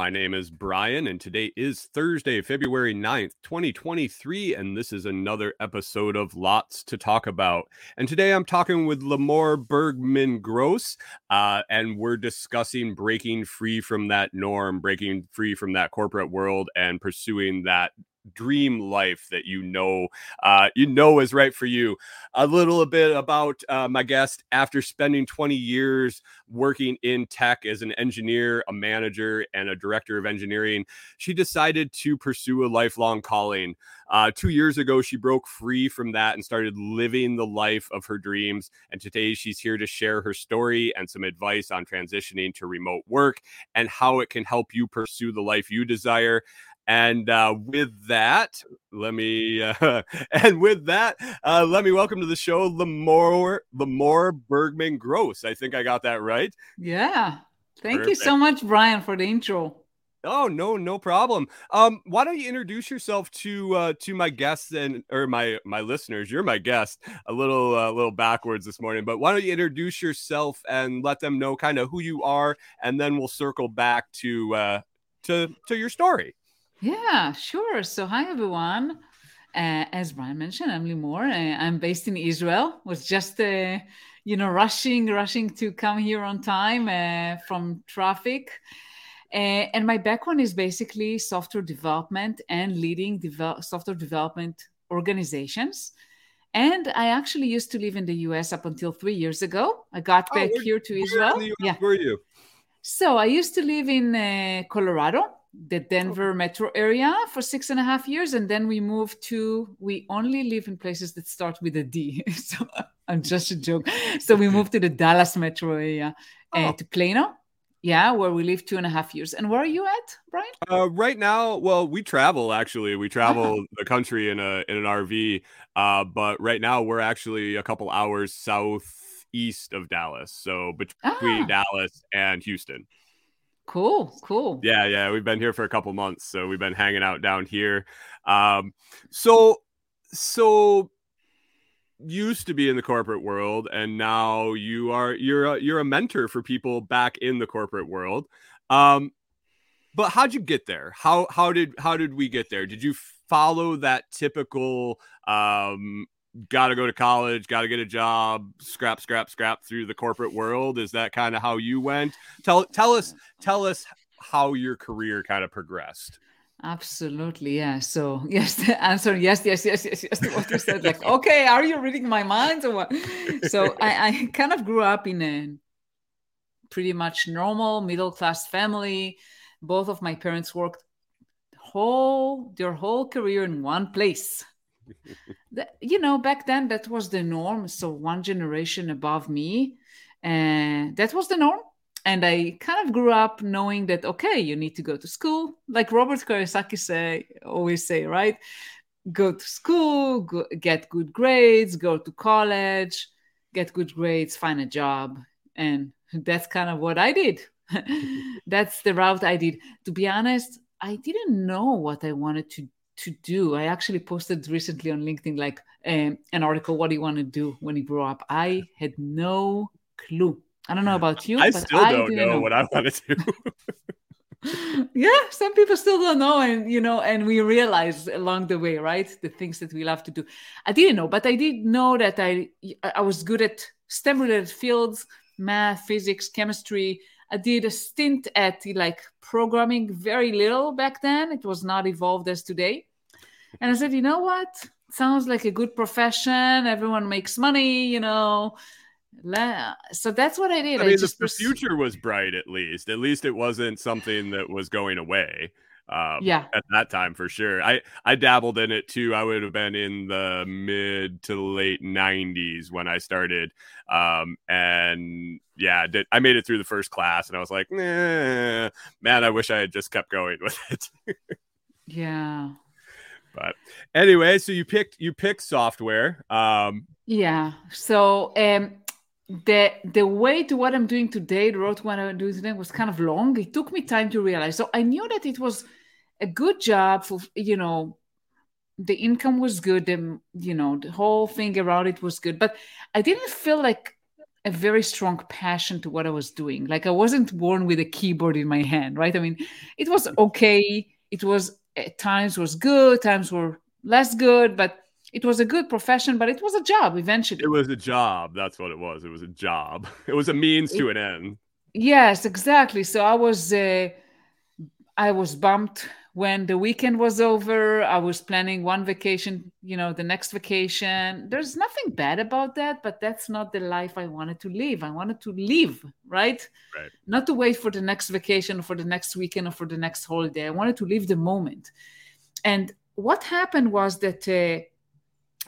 My name is Brian, and today is Thursday, February 9th, 2023, and this is another episode of Lots to Talk About. And today I'm talking with Limor Bergman Gross, uh, and we're discussing breaking free from that norm, breaking free from that corporate world, and pursuing that dream life that you know uh, you know is right for you. A little bit about uh, my guest. After spending 20 years working in tech as an engineer a manager and a director of engineering she decided to pursue a lifelong calling. Uh, two years ago she broke free from that and started living the life of her dreams and today she's here to share her story and some advice on transitioning to remote work and how it can help you pursue the life you desire and uh, with that, let me uh, and with that, uh, let me welcome to the show Limor Limor Bergman Gross. I think I got that right. Yeah. Thank you so much, Brian, for the intro. Oh no, no problem. Um, why don't you introduce yourself to uh, to my guests and or my my listeners? You're my guest. A little uh, little backwards this morning, but why don't you introduce yourself and let them know kind of who you are, and then we'll circle back to uh, to to your story. Yeah, sure. So, hi, everyone. Uh, as Brian mentioned, I'm Limor. Uh, I'm based in Israel. Was just, uh, you know, rushing, rushing to come here on time uh, from traffic. Uh, and my background is basically software development and leading devel- software development organizations. And I actually used to live in the US up until three years ago. I got Oh, back here to Israel. Yeah. were you? So I used to live in uh, Colorado, the Denver metro area for six and a half years. And then we moved to, we only live in places that start with a D. so I'm just a joke. So we moved to the Dallas metro area, uh, Oh. to Plano. Yeah, where we lived two and a half years. And where are you at, Brian? Uh, right now, well, we travel actually. We travel the country in a in an RV. Uh, but right now we're actually a couple hours southeast of Dallas, so between Ah. Dallas and Houston. Cool, cool. Yeah, yeah, we've been here for a couple months, so we've been hanging out down here. Um, so so used to be in the corporate world, and now you are you're a, you're a mentor for people back in the corporate world. Um, but how'd you get there? How how did how did we get there? Did you follow that typical um got to go to college, got to get a job, scrap scrap scrap through the corporate world? Is that kind of how you went? Tell tell us tell us how your career kind of progressed. Absolutely, yeah. So yes, the answer yes, yes, yes, yes, yes. What you said, like, okay, are you reading my mind or what? So I, I kind of grew up in a pretty much normal middle class family. Both of my parents worked whole their whole career in one place. The- you know, back then that was the norm. So one generation above me, and that was the norm and I kind of grew up knowing that okay, you need to go to school, like Robert Kiyosaki say always say, right? Go to school, go, get good grades, go to college, get good grades, find a job, and that's kind of what I did. that's the route I did. To be honest, I didn't know what I wanted to to do. I actually posted recently on LinkedIn like um, an article. What do you want to do when you grow up? I had no clue. I don't know about you. I still I don't didn't know, what I want to do. yeah, some people still don't know, and you know, and we realize along the way, right, the things that we love to do. I didn't know, but I did know that I I was good at STEM-related fields, math, physics, chemistry. I did a stint at like programming, very little back then. It was not evolved as today, and I said, you know what? Sounds like a good profession. Everyone makes money, you know. So that's what I did. I mean, the, just the pers- future was bright at least. At least it wasn't something that was going away. Um, Yeah. at that time for sure. I I dabbled in it too. I would have been in the mid to late '90s when I started, um, and yeah, did, I made it through the first class, and I was like, nah, man, I wish I had just kept going with it. Yeah. But anyway, so you picked you picked software. Um, Yeah. So um the the way to what I'm doing today, the road to what I'm doing today was kind of long. It took me time to realize. So I knew that it was a good job for you know the income was good and you know the whole thing around it was good but i didn't feel like a very strong passion to what i was doing like i wasn't born with a keyboard in my hand right i mean it was okay it was at times was good times were less good but it was a good profession but it was a job eventually It was a job. That's what it was. It was a job. It was a means to an end. Yes, exactly. So I was uh, I was bumped when the weekend was over. I was planning one vacation, you know, the next vacation. There's nothing bad about that, but that's not the life I wanted to live. I wanted to live, right? Right. Not to wait for the next vacation or for the next weekend or for the next holiday. I wanted to live the moment. And what happened was that uh,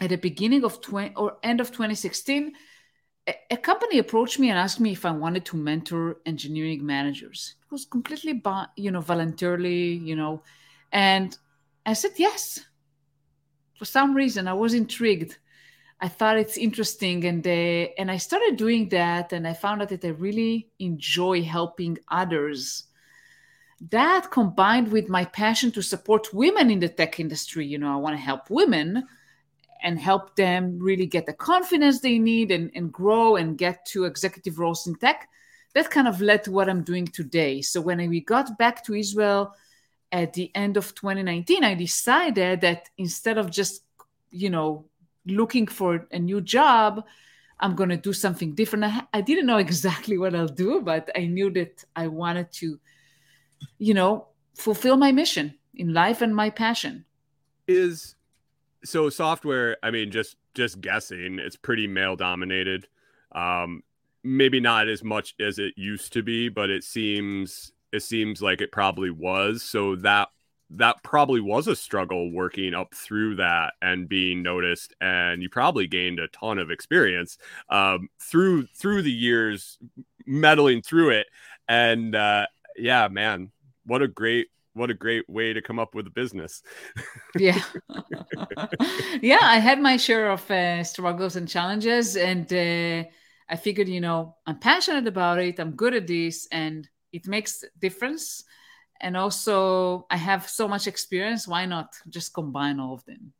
at the beginning of 20 or end of 2016 a, company approached me and asked me if I wanted to mentor engineering managers. It was completely, bo- you know, voluntarily, you know, and I said yes. For some reason, I was intrigued. I thought it's interesting, and uh, and I started doing that, and I found out that I really enjoy helping others. That combined with my passion to support women in the tech industry, you know, I want to help women and help them really get the confidence they need and, and grow and get to executive roles in tech. That kind of led to what I'm doing today. So when we got back to Israel at the end of 2019, I decided that instead of just, you know, looking for a new job, I'm going to do something different. I, I didn't know exactly what I'll do, but I knew that I wanted to, you know, fulfill my mission in life and my passion. Is so software i mean just just guessing it's pretty male dominated. Um maybe not as much as it used to be but it seems it seems like it probably was. So that that probably was a struggle working up through that and being noticed and you probably gained a ton of experience um, through through the years meddling through it. And uh, yeah man what a great what a great way to come up with a business. yeah. yeah, I had my share of uh, struggles and challenges, and uh, I figured, you know, I'm passionate about it, I'm good at this, and it makes difference. And also, I have so much experience. Why not just combine all of them?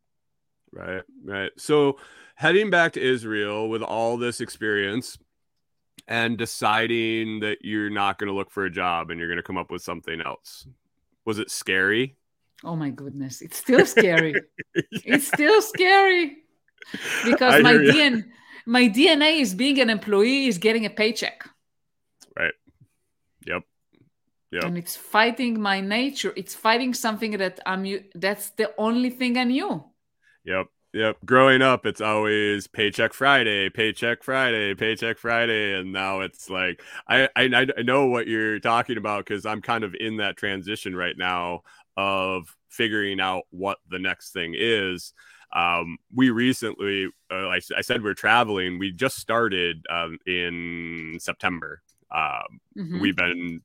Right, right. So, heading back to Israel with all this experience and deciding that you're not going to look for a job and you're going to come up with something else was it scary? Oh my goodness, it's still scary. yeah. It's still scary because my DNA, my DNA is being an employee is getting a paycheck. Right. Yep. Yep. And it's fighting my nature. It's fighting something that I'm. That's the only thing I knew. Yep. Yep. Growing up, it's always paycheck Friday, paycheck Friday, paycheck Friday, and now it's like I I, I know what you're talking about because I'm kind of in that transition right now of figuring out what the next thing is. Um, we recently, uh, like I said, we're traveling. We just started um, in September. Um, mm-hmm. We've been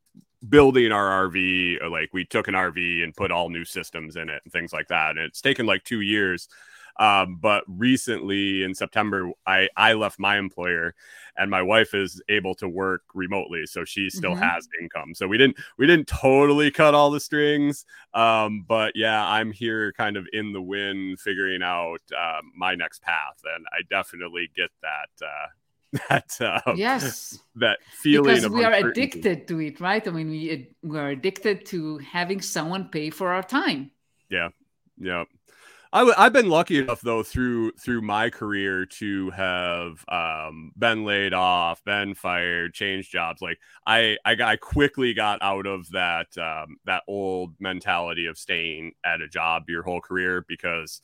building our RV. Like we took an RV and put all new systems in it and things like that. And it's taken like two years um, but recently in September, I, I left my employer and my wife is able to work remotely. So she still mm-hmm. has income. So we didn't, we didn't totally cut all the strings. Um, but yeah, I'm here kind of in the wind figuring out uh, my next path. And I definitely get that, uh, that um, yes that feeling because we are addicted to it right i mean we we are addicted to having someone pay for our time yeah yeah i w- I've been lucky enough though through through my career to have um, been laid off, been fired, changed jobs. Like I, I, I quickly got out of that um, that old mentality of staying at a job your whole career because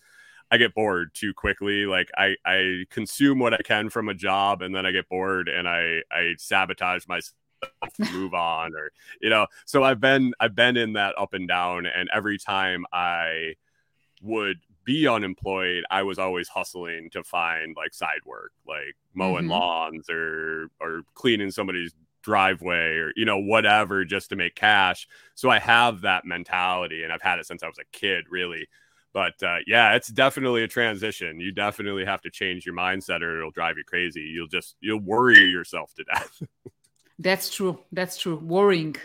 I get bored too quickly. Like I, I consume what I can from a job and then I get bored and I, I sabotage myself move on or you know so i've been i've been in that up and down and every time i would be unemployed, I was always hustling to find like side work, like mowing mm-hmm. lawns or or cleaning somebody's driveway or you know whatever just to make cash. So I have that mentality and I've had it since I was a kid really. But uh, yeah, it's definitely a transition. You definitely have to change your mindset or it'll drive you crazy. You'll just you'll worry yourself to death. That's true. That's true. Worrying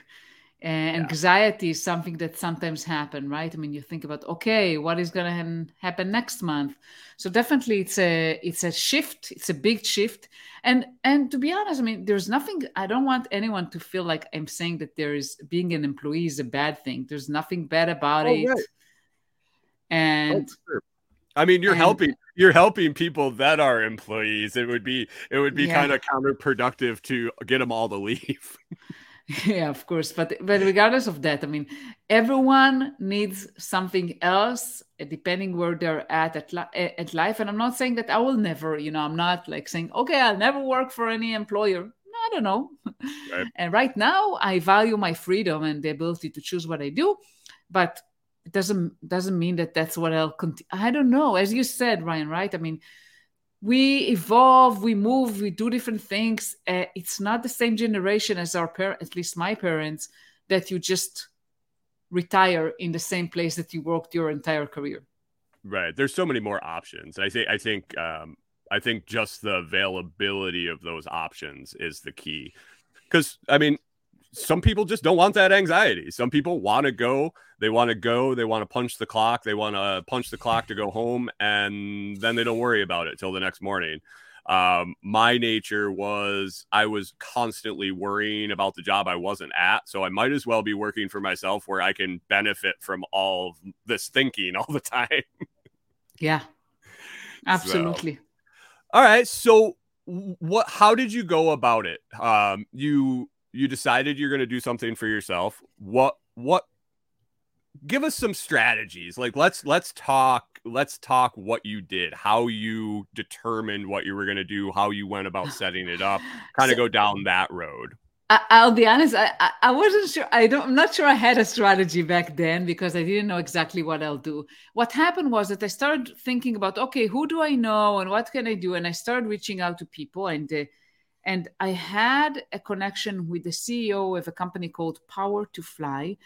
And yeah. anxiety is something that sometimes happen, right? I mean, you think about okay, what is going to happen next month? So definitely, it's a it's a shift. It's a big shift. And and to be honest, I mean, there's nothing. I don't want anyone to feel like I'm saying that there is being an employee is a bad thing. There's nothing bad about oh, it. Right. And. Oh. I mean, you're and, helping you're helping people that are employees. It would be it would be yeah. kind of counterproductive to get them all to leave. yeah of course but but regardless of that i mean everyone needs something else uh, depending where they're at at, li- at life. And i'm not saying that i will never you know i'm not like saying okay i'll never work for any employer. No, i don't know. Right. and right now i value my freedom and the ability to choose what i do but it doesn't doesn't mean that that's what i'll continue i don't know. As you said brian right? I mean we evolve, we move, we do different things. Uh, it's not the same generation as our parents, at least my parents, that you just retire in the same place that you worked your entire career. Right. There's so many more options. I think. I think. Um, I think just the availability of those options is the key. Because I mean, some people just don't want that anxiety. Some people want to go, they want to go, they want to punch the clock, they want to punch the clock to go home, and then they don't worry about it till the next morning. Um, my nature was I was constantly worrying about the job I wasn't at, so I might as well be working for myself where I can benefit from all this thinking all the time. yeah, absolutely. So, all right, so what? How did you go about it? Um, you you decided you're going to do something for yourself what what give us some strategies. Like let's let's talk let's talk what you did how you determined what you were going to do how you went about setting it up kind of so, go down that road. I, will be honest I, I wasn't sure i don't i'm not sure i had a strategy back then because i didn't know exactly what i'll do. What happened was that i started thinking about okay who do i know and what can i do? And i started reaching out to people and uh, and I had a connection with the CEO of a company called PowerToFly,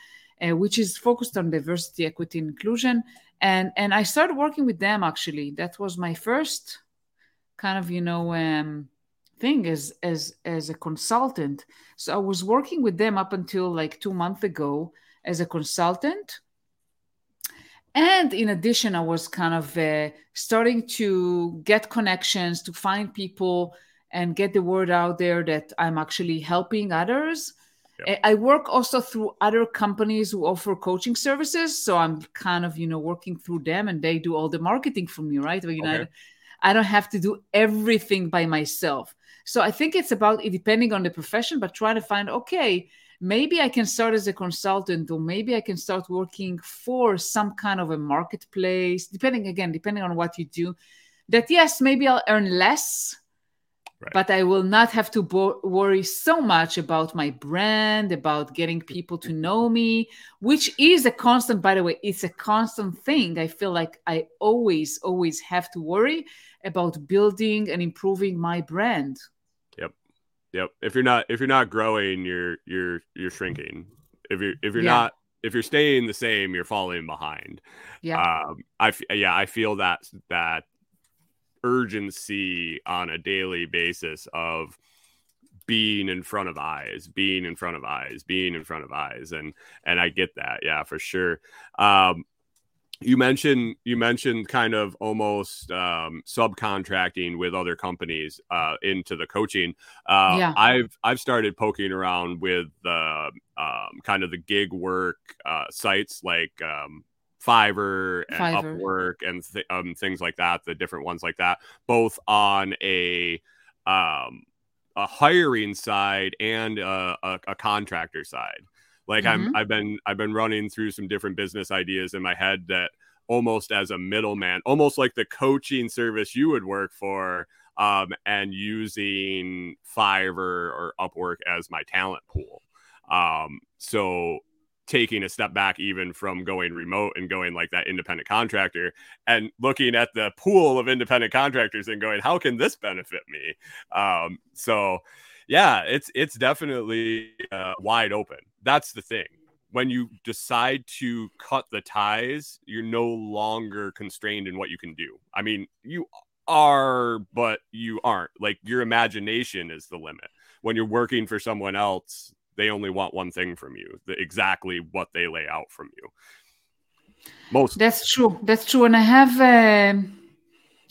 uh, which is focused on diversity, equity, inclusion. And, and I started working with them actually. That was my first kind of, you know, um, thing as, as, as a consultant. So I was working with them up until like two months ago as a consultant. And in addition, I was kind of uh, starting to get connections to find people and get the word out there that I'm actually helping others. Yep. I work also through other companies who offer coaching services. So I'm kind of, you know, working through them and they do all the marketing for me, right? You know, okay. I don't have to do everything by myself. So I think it's about it depending on the profession, but trying to find, okay, maybe I can start as a consultant or maybe I can start working for some kind of a marketplace, depending again, depending on what you do. That yes, maybe I'll earn less Right. But I will not have to bo- worry so much about my brand, about getting people to know me, which is a constant, by the way, it's a constant thing. I feel like I always, always have to worry about building and improving my brand. Yep. Yep. If you're not if you're not growing, you're you're you're shrinking. If you're if you're yeah. not if you're staying the same, you're falling behind. Yeah. Um, I yeah, I feel that that urgency on a daily basis of being in front of eyes being in front of eyes being in front of eyes and and i get that yeah for sure um you mentioned you mentioned kind of almost um, subcontracting with other companies uh, into the coaching. Uh, yeah. I've I've started poking around with the um, kind of the gig work uh, sites like um, Fiverr and Fiverr. Upwork and th- um, things like that, the different ones like that, both on a um, a hiring side and a, a, a contractor side. Like mm-hmm. I'm, I've been, I've been running through some different business ideas in my head that almost as a middleman, almost like the coaching service you would work for, um, and using Fiverr or Upwork as my talent pool. Um, so taking a step back even from going remote and going like that independent contractor and looking at the pool of independent contractors and going how can this benefit me? Um, so yeah it's it's definitely uh, wide open. That's the thing. When you decide to cut the ties you're no longer constrained in what you can do. I mean you are but you aren't. Like your imagination is the limit. When you're working for someone else they only want one thing from you, the, exactly what they lay out from you. Most That's true. That's true. And I have, uh,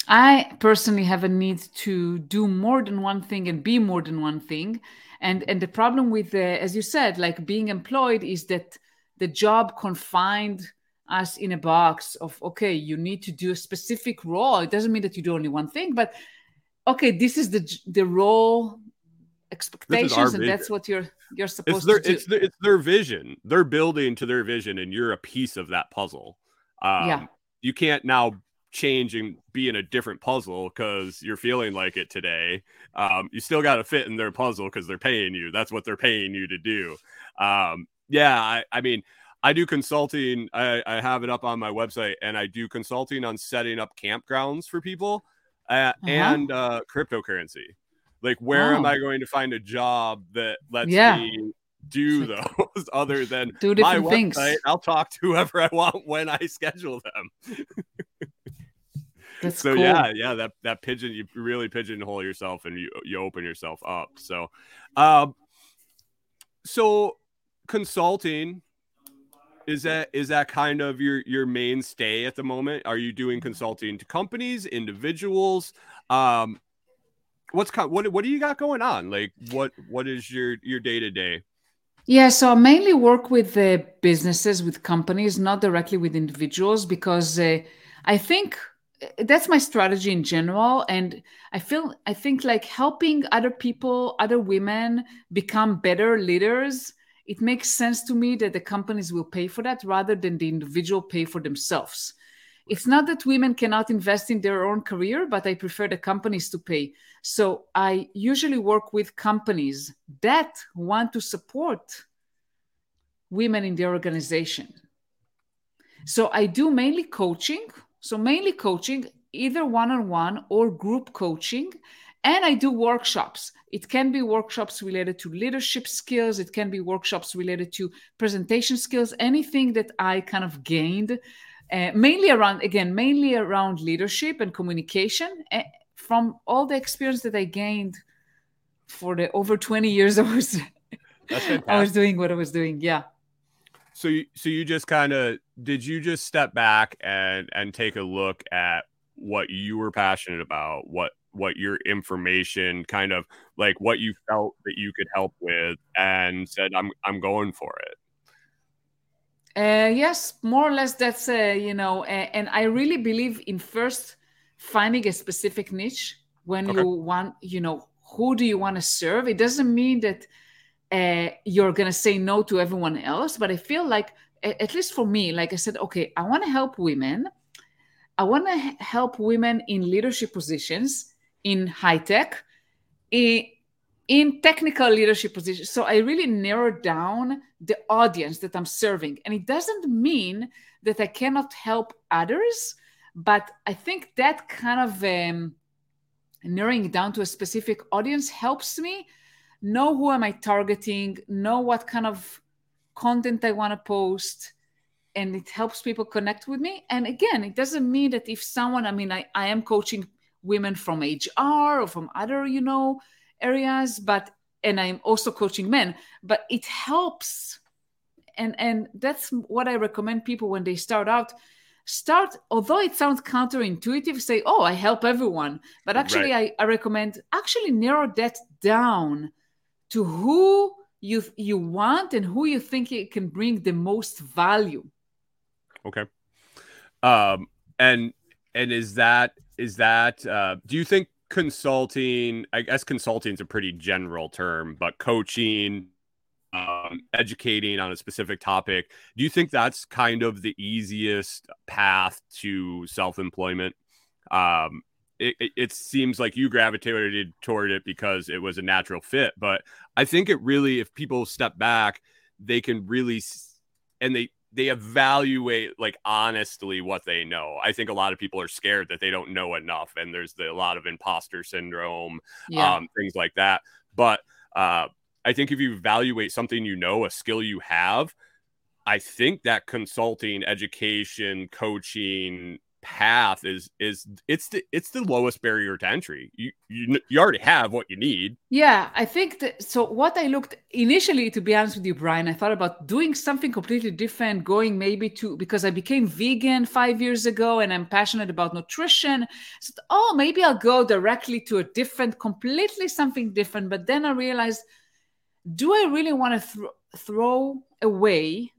I personally have a need to do more than one thing and be more than one thing. And and the problem with, uh, as you said, like being employed is that the job confined us in a box of okay, you need to do a specific role. It doesn't mean that you do only one thing, but okay, this is the the role expectations, and that's what you're you're supposed it's their, to do. It's, their, it's their vision. They're building to their vision, and you're a piece of that puzzle. Um, Yeah. You can't now change and be in a different puzzle because you're feeling like it today. Um, you still got to fit in their puzzle because they're paying you. That's what they're paying you to do. Um, yeah, I, I mean, I do consulting. I, I have it up on my website, and I do consulting on setting up campgrounds for people uh, Uh-huh. and uh, cryptocurrency. Like, where am Oh. I going to find a job that lets Yeah. me do those other than Do my different things. website? I'll talk to whoever I want when I schedule them. That's so cool. yeah, yeah, that that pigeon you really pigeonhole yourself and you you open yourself up. So, um, so consulting is that is that kind of your your mainstay at the moment? Are you doing consulting to companies, individuals? Um, what's what what do you got going on? Like what what is your your day to day? Yeah, so I mainly work with uh, businesses, with companies, not directly with individuals, because uh, I think uh, that's my strategy in general. And I feel, I think like helping other people, other women become better leaders, it makes sense to me that the companies will pay for that rather than the individual pay for themselves. It's not that women cannot invest in their own career, but I prefer the companies to pay. So I usually work with companies that want to support women in their organization. So I do mainly coaching. So mainly coaching, either one-on-one or group coaching, and I do workshops. It can be workshops related to leadership skills, it can be workshops related to presentation skills, anything that I kind of gained uh, mainly around again mainly around leadership and communication. Uh, from all the experience that i gained for the over 20 years i was i was doing what i was doing yeah. So you so you just kind of did you just step back and and take a look at what you were passionate about, what what your information kind of like what you felt that you could help with and said I'm I'm going for it. Uh, yes, more or less. That's uh, you know, uh, and I really believe in first finding a specific niche when Okay. you want, you know, who do you want to serve? It doesn't mean that uh, you're gonna say no to everyone else, but I feel like, at least for me, like I said, okay, I want to help women. I want to help women in leadership positions in high tech, in, in technical leadership positions. So I really narrowed down the audience that I'm serving. And it doesn't mean that I cannot help others, but I think that kind of um, narrowing down to a specific audience helps me know who am I targeting, know what kind of content I want to post, and it helps people connect with me. And again, it doesn't mean that if someone, I mean, I, I am coaching women from HR or from other, you know, areas, but and I'm also coaching men, but it helps. And and that's what I recommend people when they start out. Start, although it sounds counterintuitive, say, oh, I help everyone. But actually, I, I recommend actually narrow that down to who you you want and who you think it can bring the most value. Okay. Um and and is that is that uh do you think consulting I guess consulting is a pretty general term, but coaching um educating on a specific topic, do you think that's kind of the easiest path to self-employment? Um it, it, it seems like you gravitated toward it because it was a natural fit, but I think it really if people step back, they can really and they they evaluate like honestly what they know. I think a lot of people are scared that they don't know enough, and there's the, a lot of imposter syndrome, Yeah. um, things like that. But uh, I think if you evaluate something you know, a skill you have, I think that consulting, education, coaching, path is is it's the it's the lowest barrier to entry. You you you already have what you need. Yeah, I think that. So what I looked initially, to be honest with you, Brian, I thought about doing something completely different, going maybe to because I became vegan five years ago and I'm passionate about nutrition. So oh, maybe I'll go directly to a different, completely something different. But then I realized, do I really want to th- throw away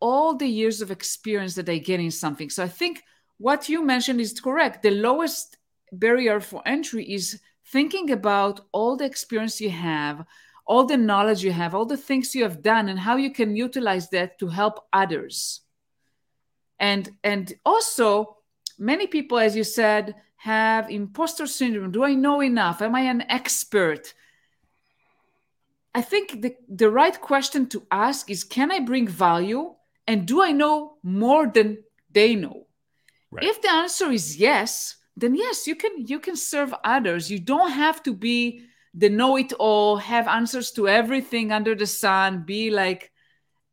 all the years of experience that I get in something? So I think what you mentioned is correct. The lowest barrier for entry is thinking about all the experience you have, all the knowledge you have, all the things you have done, and how you can utilize that to help others. And and also, many people, as you said, have imposter syndrome. Do I know enough? Am I an expert? I think the, the right question to ask is can I bring value? And do I know more than they know? Right. If the answer is yes, then yes, you can you can serve others. You don't have to be the know-it-all, have answers to everything under the sun, be like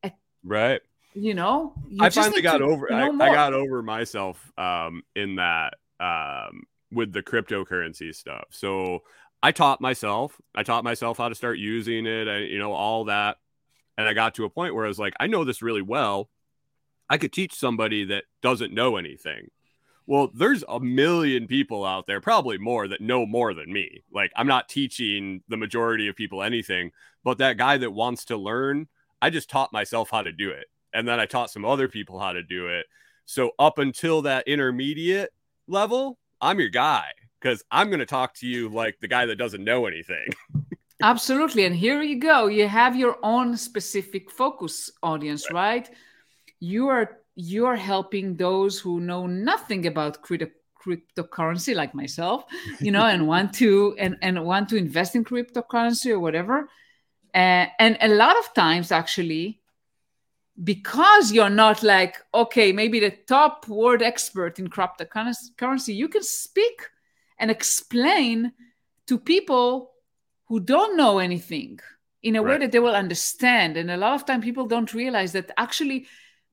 a, right. You know, you I finally got over I, I, got over myself um in that um with the cryptocurrency stuff. So I taught myself, I taught myself how to start using it and you know, all that. And I got to a point where I was like, I know this really well. I could teach somebody that doesn't know anything. Well, there's a million people out there, probably more, that know more than me. Like, I'm not teaching the majority of people anything, but that guy that wants to learn, I just taught myself how to do it. And then I taught some other people how to do it. So, up until that intermediate level, I'm your guy because I'm going to talk to you like the guy that doesn't know anything. Absolutely. And here you go. You have your own specific focus audience, right? right? You are you are helping those who know nothing about crypto cryptocurrency like myself you know and want to and, and want to invest in cryptocurrency or whatever uh, and a lot of times actually because you're not like okay maybe the top word expert in cryptocurrency you can speak and explain to people who don't know anything in a right. way that they will understand and a lot of time people don't realize that actually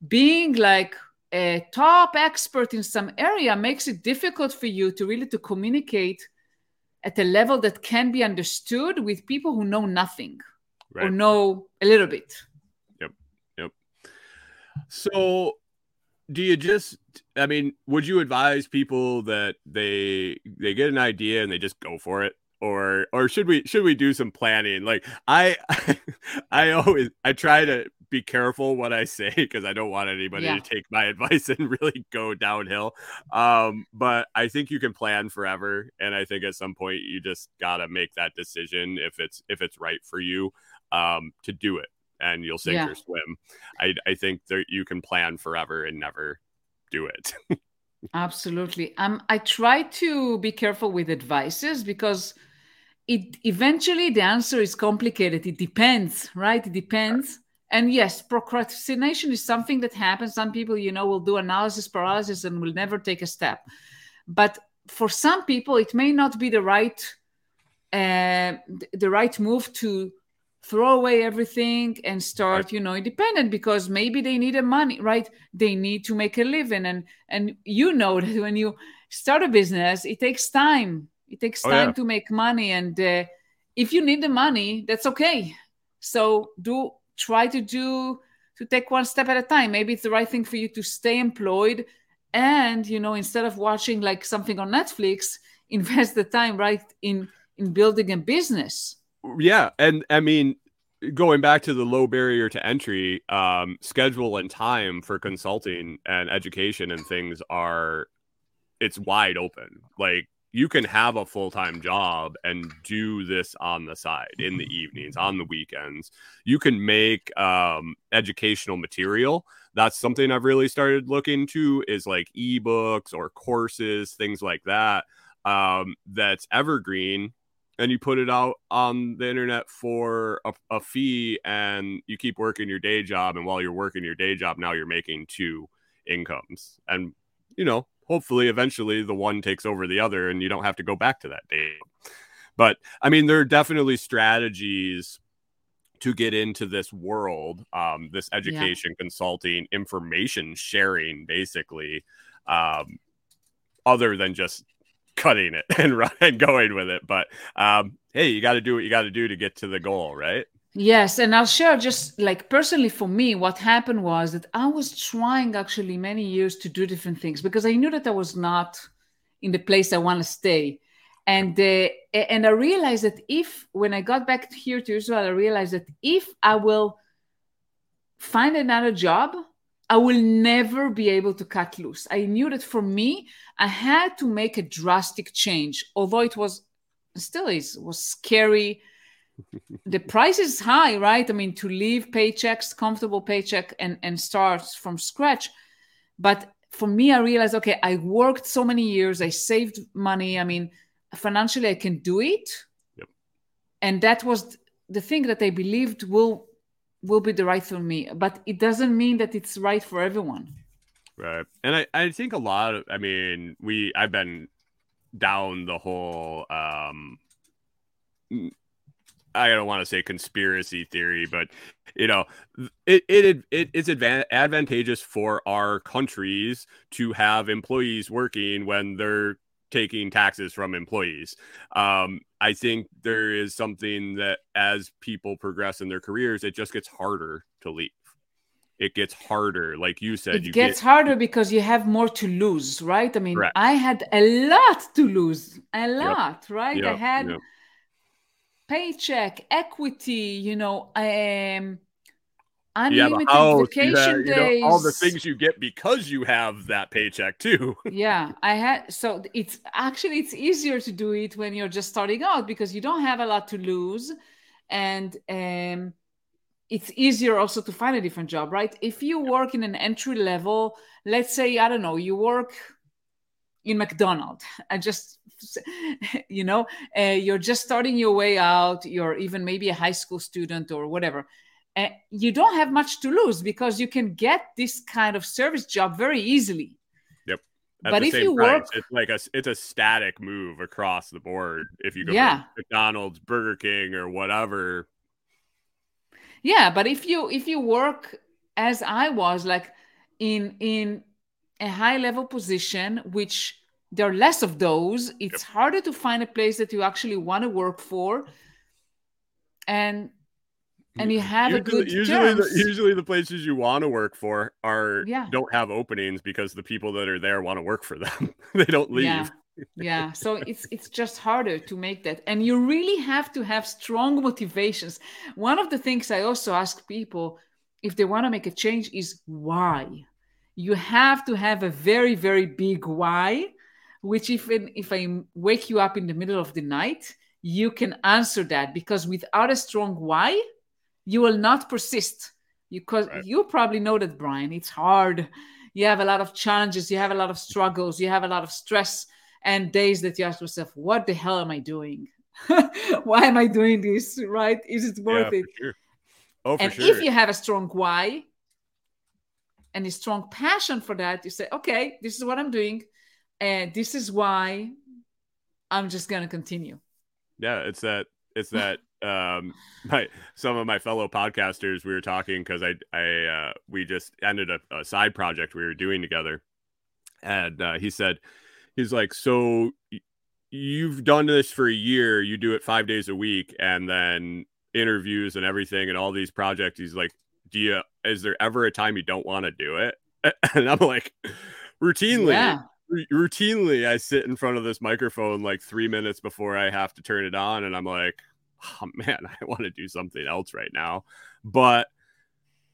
being like a top expert in some area makes it difficult for you to really to communicate at a level that can be understood with people who know nothing right. or know a little bit. Yep. Yep. So do you just i mean would you advise people that they they get an idea and they just go for it or or should we should we do some planning like i i always i try to be careful what I say because I don't want anybody yeah. to take my advice and really go downhill. Um, but I think you can plan forever, and I think at some point you just gotta make that decision if it's if it's right for you um, to do it, and you'll sink yeah. or swim. I I think that you can plan forever and never do it. Absolutely. Um, I try to be careful with advices because it eventually the answer is complicated. It depends, right? It depends. And yes, procrastination is something that happens. Some people, you know, will do analysis paralysis and will never take a step. But for some people, it may not be the right uh, the right move to throw away everything and start you know independent because maybe they need a money right they need to make a living and and you know that when you start a business it takes time it takes oh, time yeah. to make money and uh, if you need the money that's okay. So do try to do to take one step at a time. Maybe it's the right thing for you to stay employed and you know instead of watching like something on netflix invest the time right in in building a business. Yeah and i mean going back to the low barrier to entry um schedule and time for consulting and education and things are it's wide open. Like you can have a full-time job and do this on the side in the evenings on the weekends. You can make um, educational material. That's something i've really started looking to is like ebooks or courses things like that um, that's evergreen and you put it out on the internet for a, a fee and you keep working your day job and while you're working your day job now you're making two incomes. And you know hopefully eventually the one takes over the other and you don't have to go back to that day. But I mean, there are definitely strategies to get into this world, um, this education, yeah. consulting, information sharing, basically. Um, other than just cutting it and run and going with it. But um, hey, you got to do what you got to do to get to the goal, right? Yes, and I'll share just like personally for me, what happened was that I was trying actually many years to do different things because I knew that I was not in the place I want to stay. And uh, and I realized that if when I got back here to Israel, I realized that if I will find another job, I will never be able to cut loose. I knew that for me, I had to make a drastic change, although it was still is was scary the price is high, right? I mean, to leave paychecks, comfortable paycheck, and and start from scratch. But for me, I realized, okay, I worked so many years, I saved money. I mean, financially, I can do it. Yep. And that was the thing that I believed will will be the right for me. But it doesn't mean that it's right for everyone. Right. And I, I think a lot of I mean, we I've been down the whole um I don't want to say conspiracy theory, but you know, it it, it it's advan- advantageous for our countries to have employees working when they're taking taxes from employees. Um, I think there is something that as people progress in their careers, it just gets harder to leave. It gets harder, like you said. It you gets get, harder because you have more to lose, right? I mean, Correct. I had a lot to lose, a lot, right? I had yep. Paycheck, equity, you know, um, unlimited house, vacation have, days. know, all the things you get because you have that paycheck too. yeah, I had so it's actually it's easier to do it when you're just starting out because you don't have a lot to lose, and um, it's easier also to find a different job, right? If you work in an entry level, let's say I don't know, you work in McDonald's. I just, you know, uh, you're just starting your way out. You're even maybe a high school student or whatever. Uh, you don't have much to lose because you can get this kind of service job very easily. At But if you price, work- it's like a it's a static move across the board. If you go Yeah. McDonald's, Burger King, or whatever, Yeah, but if you if you work as I was, like in in a high level position, which there are less of those, it's harder to find a place that you actually want to work for, and and you have a usually, good usually the, usually the places you want to work for are Yeah. don't have openings because the people that are there want to work for them. they don't leave. Yeah. yeah so it's it's just harder to make that. And you really have to have strong motivations. One of the things i also ask people if they want to make a change is why you have to have a very very big why which if if i wake you up in the middle of the night you can answer that because without a strong why you will not persist You because Right. you probably know that brian it's hard you have a lot of challenges you have a lot of struggles you have a lot of stress and days that you ask yourself what the hell am i doing why am i doing this right is it Yeah, worth for it sure. Oh, for and sure. if you have a strong why and a strong passion for that you say okay this is what i'm doing and this is why i'm just going to continue yeah, it's that it's that um my some of my fellow podcasters we were talking because I I uh we just ended a, a side project we were doing together. And uh, he said he's like, So you've done this for a year, you do it five days a week, and then interviews and everything and all these projects. He's like, Do you is there ever a time you don't want to do it? And I'm like, routinely, yeah r- routinely I sit in front of this microphone like three minutes before I have to turn it on, and I'm like, oh man, I want to do something else right now. But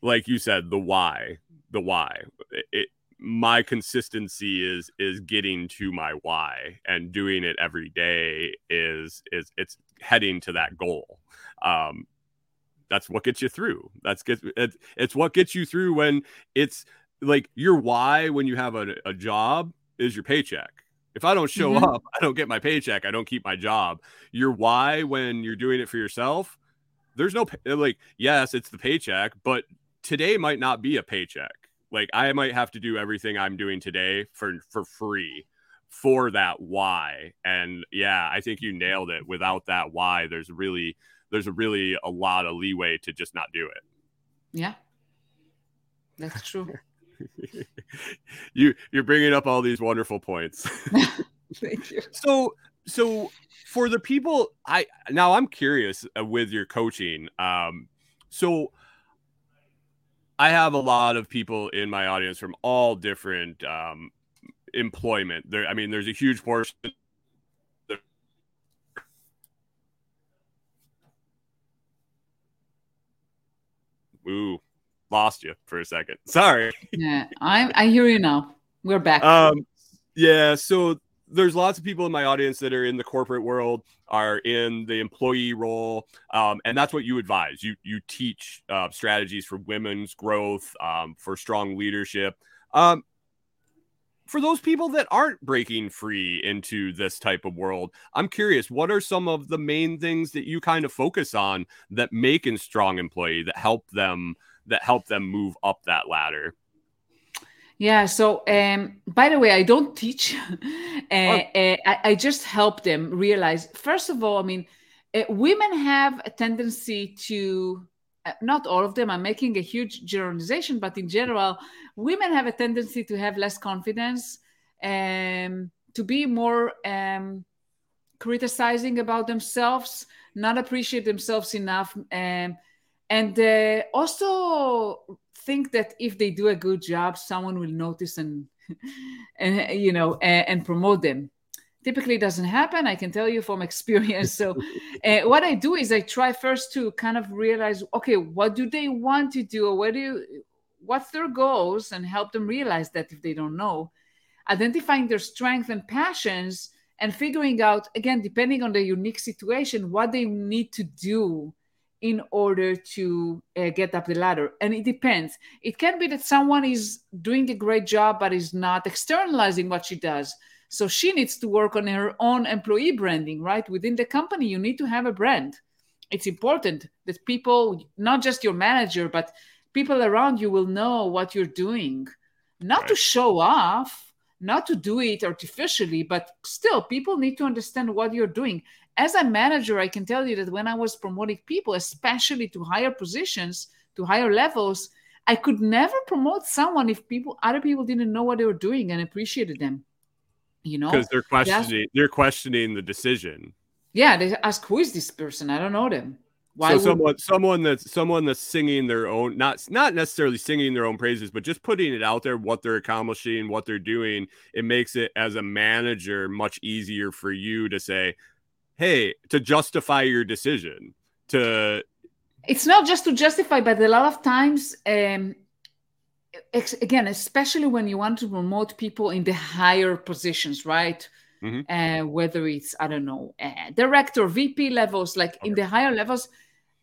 like you said, the why, the why, it, it my consistency is is getting to my why and doing it every day is is it's heading to that goal. Um, that's what gets you through. That's gets it's, it's what gets you through when it's like your why when you have a, a job is your paycheck. If I don't show Mhm. up, I don't get my paycheck. I don't keep my job. Your why when you're doing it for yourself, there's no like yes, it's the paycheck, but today might not be a paycheck. Like I might have to do everything I'm doing today for for free for that why. And yeah, I think you nailed it. Without that why, there's really there's a really a lot of leeway to just not do it. yeah that's true you you're bringing up all these wonderful points. Thank you. so so for the people I now I'm curious uh, with your coaching. Um so I have a lot of people in my audience from all different um employment. There I mean there's a huge portion Ooh, lost you for a second. Sorry. Yeah, I I hear you now. We're back. Um, yeah. So there's lots of people in my audience that are in the corporate world, are in the employee role, um, and that's what you advise. You you teach uh, strategies for women's growth, um, for strong leadership. Um, for those people that aren't breaking free into this type of world, I'm curious, what are some of the main things that you kind of focus on that make a strong employee that help them that help them move up that ladder? Yeah. So, um, by the way, I don't teach. uh, oh. uh, I, I, just help them realize. First of all, I mean, uh, women have a tendency to. Not all of them. I'm making a huge generalization, but in general, women have a tendency to have less confidence um, to be more um, criticizing about themselves, not appreciate themselves enough, um, and uh, also think that if they do a good job, someone will notice and and you know and, and promote them. Typically, doesn't happen. I can tell you from experience. So, uh, what I do is I try first to kind of realize, okay, what do they want to do, or what do you, what's their goals and help them realize that if they don't know identifying their strengths and passions and figuring out again depending on the unique situation what they need to do in order to uh, get up the ladder and it depends it can be that someone is doing a great job but is not externalizing what she does so she needs to work on her own employee branding right? Within the company you need to have a brand. It's important that people not just your manager but people around you will know what you're doing. Not right. to show off not to do it artificially but still people need to understand what you're doing. As a manager i can tell you that when i was promoting people especially to higher positions to higher levels i could never promote someone if people other people didn't know what they were doing and appreciated them you know? Because they're questioning they're questioning the decision. Yeah they ask who is this person? I don't know them. Why so would... someone someone that's someone that's singing their own not not necessarily singing their own praises, but just putting it out there what they're accomplishing, what they're doing, it makes it as a manager much easier for you to say, hey, to justify your decision. To it's not just to justify, but a lot of times um again, especially when you want to promote people in the higher positions, right? Mm-hmm. Uh, whether it's I don't know, uh, director, VP levels, like okay. in the higher levels,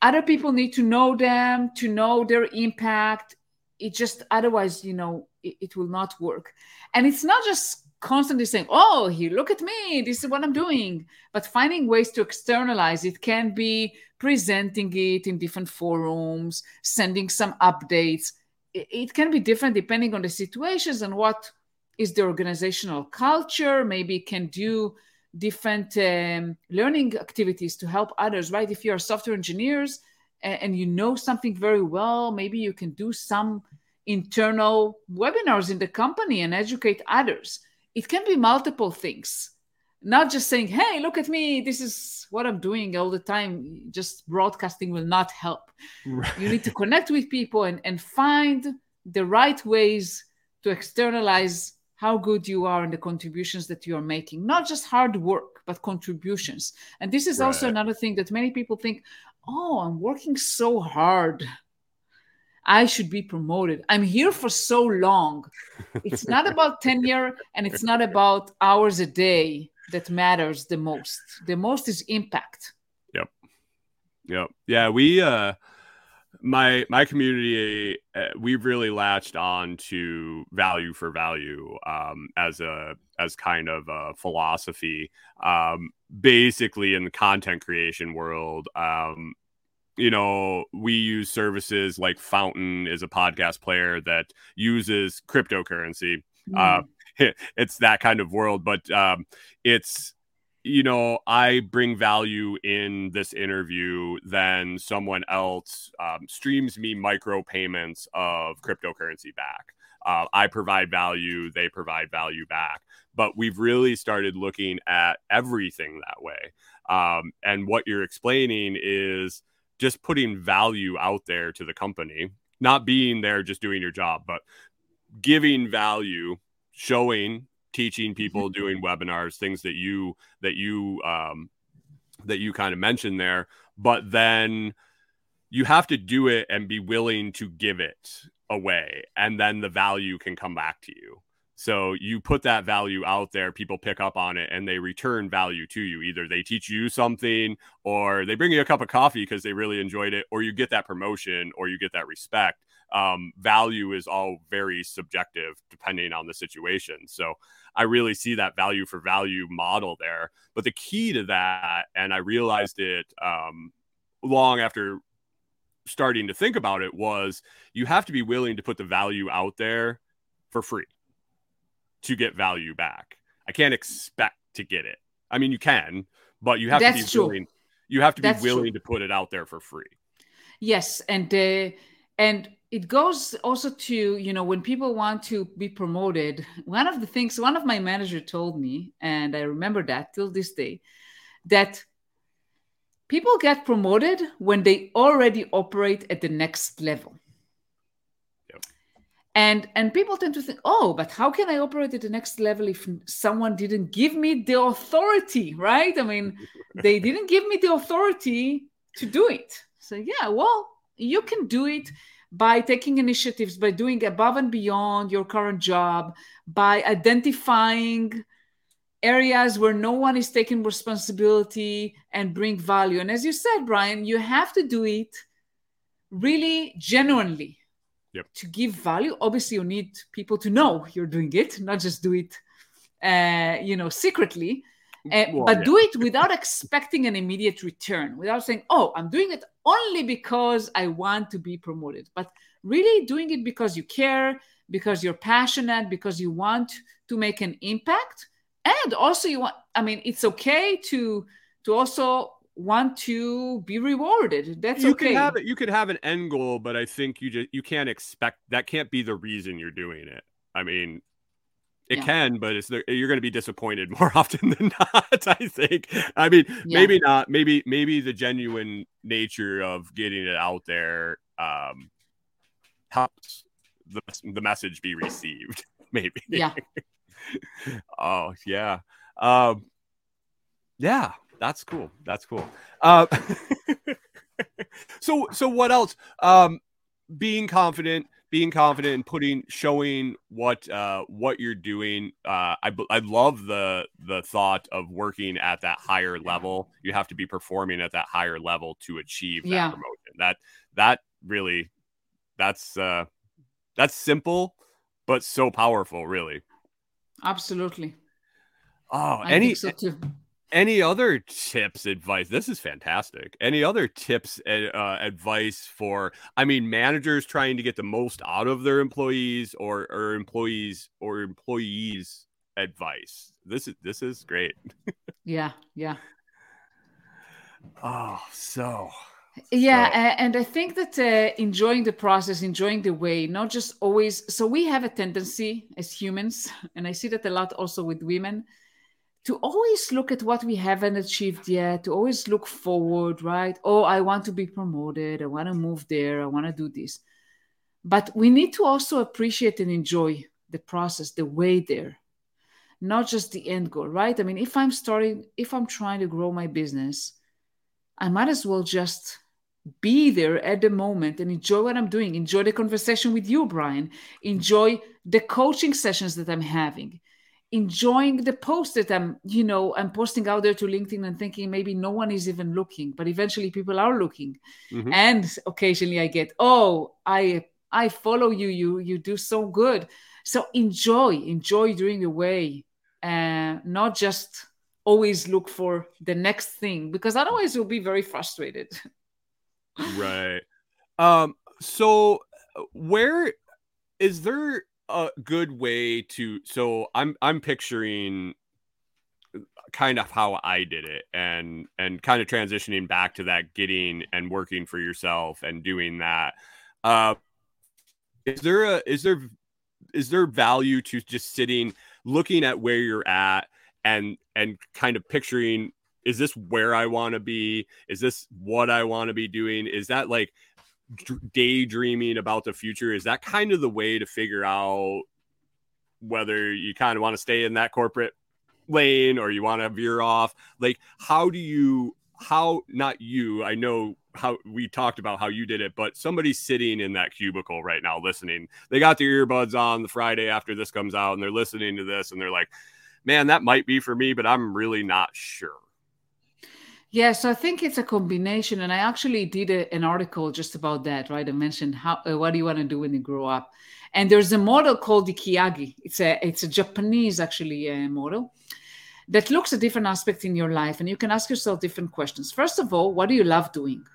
other people need to know them to know their impact it just otherwise you know it, it, will not work and it's not just constantly saying oh here look at me this is what i'm doing but finding ways to externalize it can be presenting it in different forums sending some updates it, can be different depending on the situations and what is the organizational culture maybe can do different um, learning activities to help others, right? If you're software engineers and, and you know something very well, maybe you can do some internal webinars in the company and educate others. It can be multiple things, not just saying, hey, look at me, this is what I'm doing all the time. Just broadcasting will not help. Right. You need to connect with people and, and find the right ways to externalize how good you are and the contributions that you are making not just hard work but contributions and this is right. also another thing that many people think oh i'm working so hard i should be promoted i'm here for so long it's not about tenure and it's not about hours a day that matters the most. The most is impact. Yep. Yep. Yeah we uh my my community uh, we've really latched on to value for value um, as a as kind of a philosophy. Um, basically in the content creation world um, you know we use services like fountain is a podcast player that uses cryptocurrency. Mm. uh, it's that kind of world but um, it's you know, I bring value in this interview, then someone else um, streams me micro payments of cryptocurrency back. uh, I provide value, they provide value back. But we've really started looking at everything that way. Um, and what you're explaining is just putting value out there to the company, not being there just doing your job, but giving value, showing, teaching people, mm-hmm. doing webinars, things that you that you um, that you kind of mentioned there. But then you have to do it and be willing to give it away, and then the value can come back to you. So you put that value out there, people pick up on it and they return value to you. Either they teach you something or they bring you a cup of coffee because they really enjoyed it, or you get that promotion or you get that respect. Um, value is all very subjective depending on the situation. So I really see that value for value model there. But the key to that, and I realized it um, long after starting to think about it, was you have to be willing to put the value out there for free to get value back. I can't expect to get it. I mean, you can, but you have That's to be true. willing. You have to be That's willing true. to put it out there for free. Yes, and uh, and it goes also to you know when people want to be promoted. One of the things one of my manager told me, and I remember that till this day, that people get promoted when they already operate at the next level Yeah. and and people tend to think oh but how can i operate at the next level if someone didn't give me the authority right i mean they didn't give me the authority to do it so yeah well you can do it by taking initiatives by doing above and beyond your current job by identifying areas where no one is taking responsibility and bring value. And as you said brian you have to do it really genuinely yep. to give value. Obviously you need people to know you're doing it not just do it uh, you know secretly uh, well, but yeah. do it without expecting an immediate return without saying oh i'm doing it only because i want to be promoted but really doing it because you care because you're passionate because you want to make an impact and also you want i mean it's okay to to also want to be rewarded. That's you okay. Could have it. You could have an end goal, but I think you just you can't expect that can't be the reason you're doing it. I mean, it yeah. can, but it's you're going to be disappointed more often than not. I think. I mean, yeah. maybe not. Maybe maybe the genuine nature of getting it out there um, helps the the message be received. Maybe. Yeah. oh yeah. Um, yeah that's cool. That's cool. Uh, so so what else? Um, being confident, being confident and putting showing what uh what you're doing uh i i love the the thought of working at that higher level. You have to be performing at that higher level to achieve that yeah. promotion. That that really that's uh that's simple but so powerful really. Absolutely. Oh I any so any other tips advice this is fantastic any other tips uh, advice for i mean managers trying to get the most out of their employees or or employees or employees advice this is this is great yeah yeah oh so yeah so. and i think that uh, enjoying the process enjoying the way not just always so we have a tendency as humans and i see that a lot also with women to always look at what we haven't achieved yet, to always look forward, right? Oh, I want to be promoted. I want to move there. I want to do this. But we need to also appreciate and enjoy the process, the way there, not just the end goal, right? I mean, if I'm starting, if I'm trying to grow my business, I might as well just be there at the moment and enjoy what I'm doing. Enjoy the conversation with you, Brian. Enjoy the coaching sessions that I'm having enjoying the post that I'm, you know, I'm posting out there to LinkedIn and thinking maybe no one is even looking, but eventually people are looking. Mm-hmm. And occasionally I get, oh, I I follow you, you you do so good. So enjoy, enjoy doing the way, and uh, not just always look for the next thing because otherwise you'll be very frustrated. right. Um. So where is there a good way to so i'm i'm picturing kind of how i did it and and kind of transitioning back to that getting and working for yourself and doing that uh is there a is there is there value to just sitting looking at where you're at and and kind of picturing is this where I want to be? Is this what I want to be doing? Is that like daydreaming about the future? Is that kind of the way to figure out whether you kind of want to stay in that corporate lane or you want to veer off? Like, how do you, how, not you, I know how we talked about how you did it, but somebody's sitting in that cubicle right now listening. They got their earbuds on the Friday after this comes out and they're listening to this and they're like, man, that might be for me, but I'm really not sure. Yes, I think it's a combination, and I actually did a, an article just about that. Right, I mentioned how uh, what do you want to do when you grow up, and there's a model called Ikigai. It's a it's a Japanese actually uh, model that looks at different aspects in your life, and you can ask yourself different questions. First of all, what do you love doing?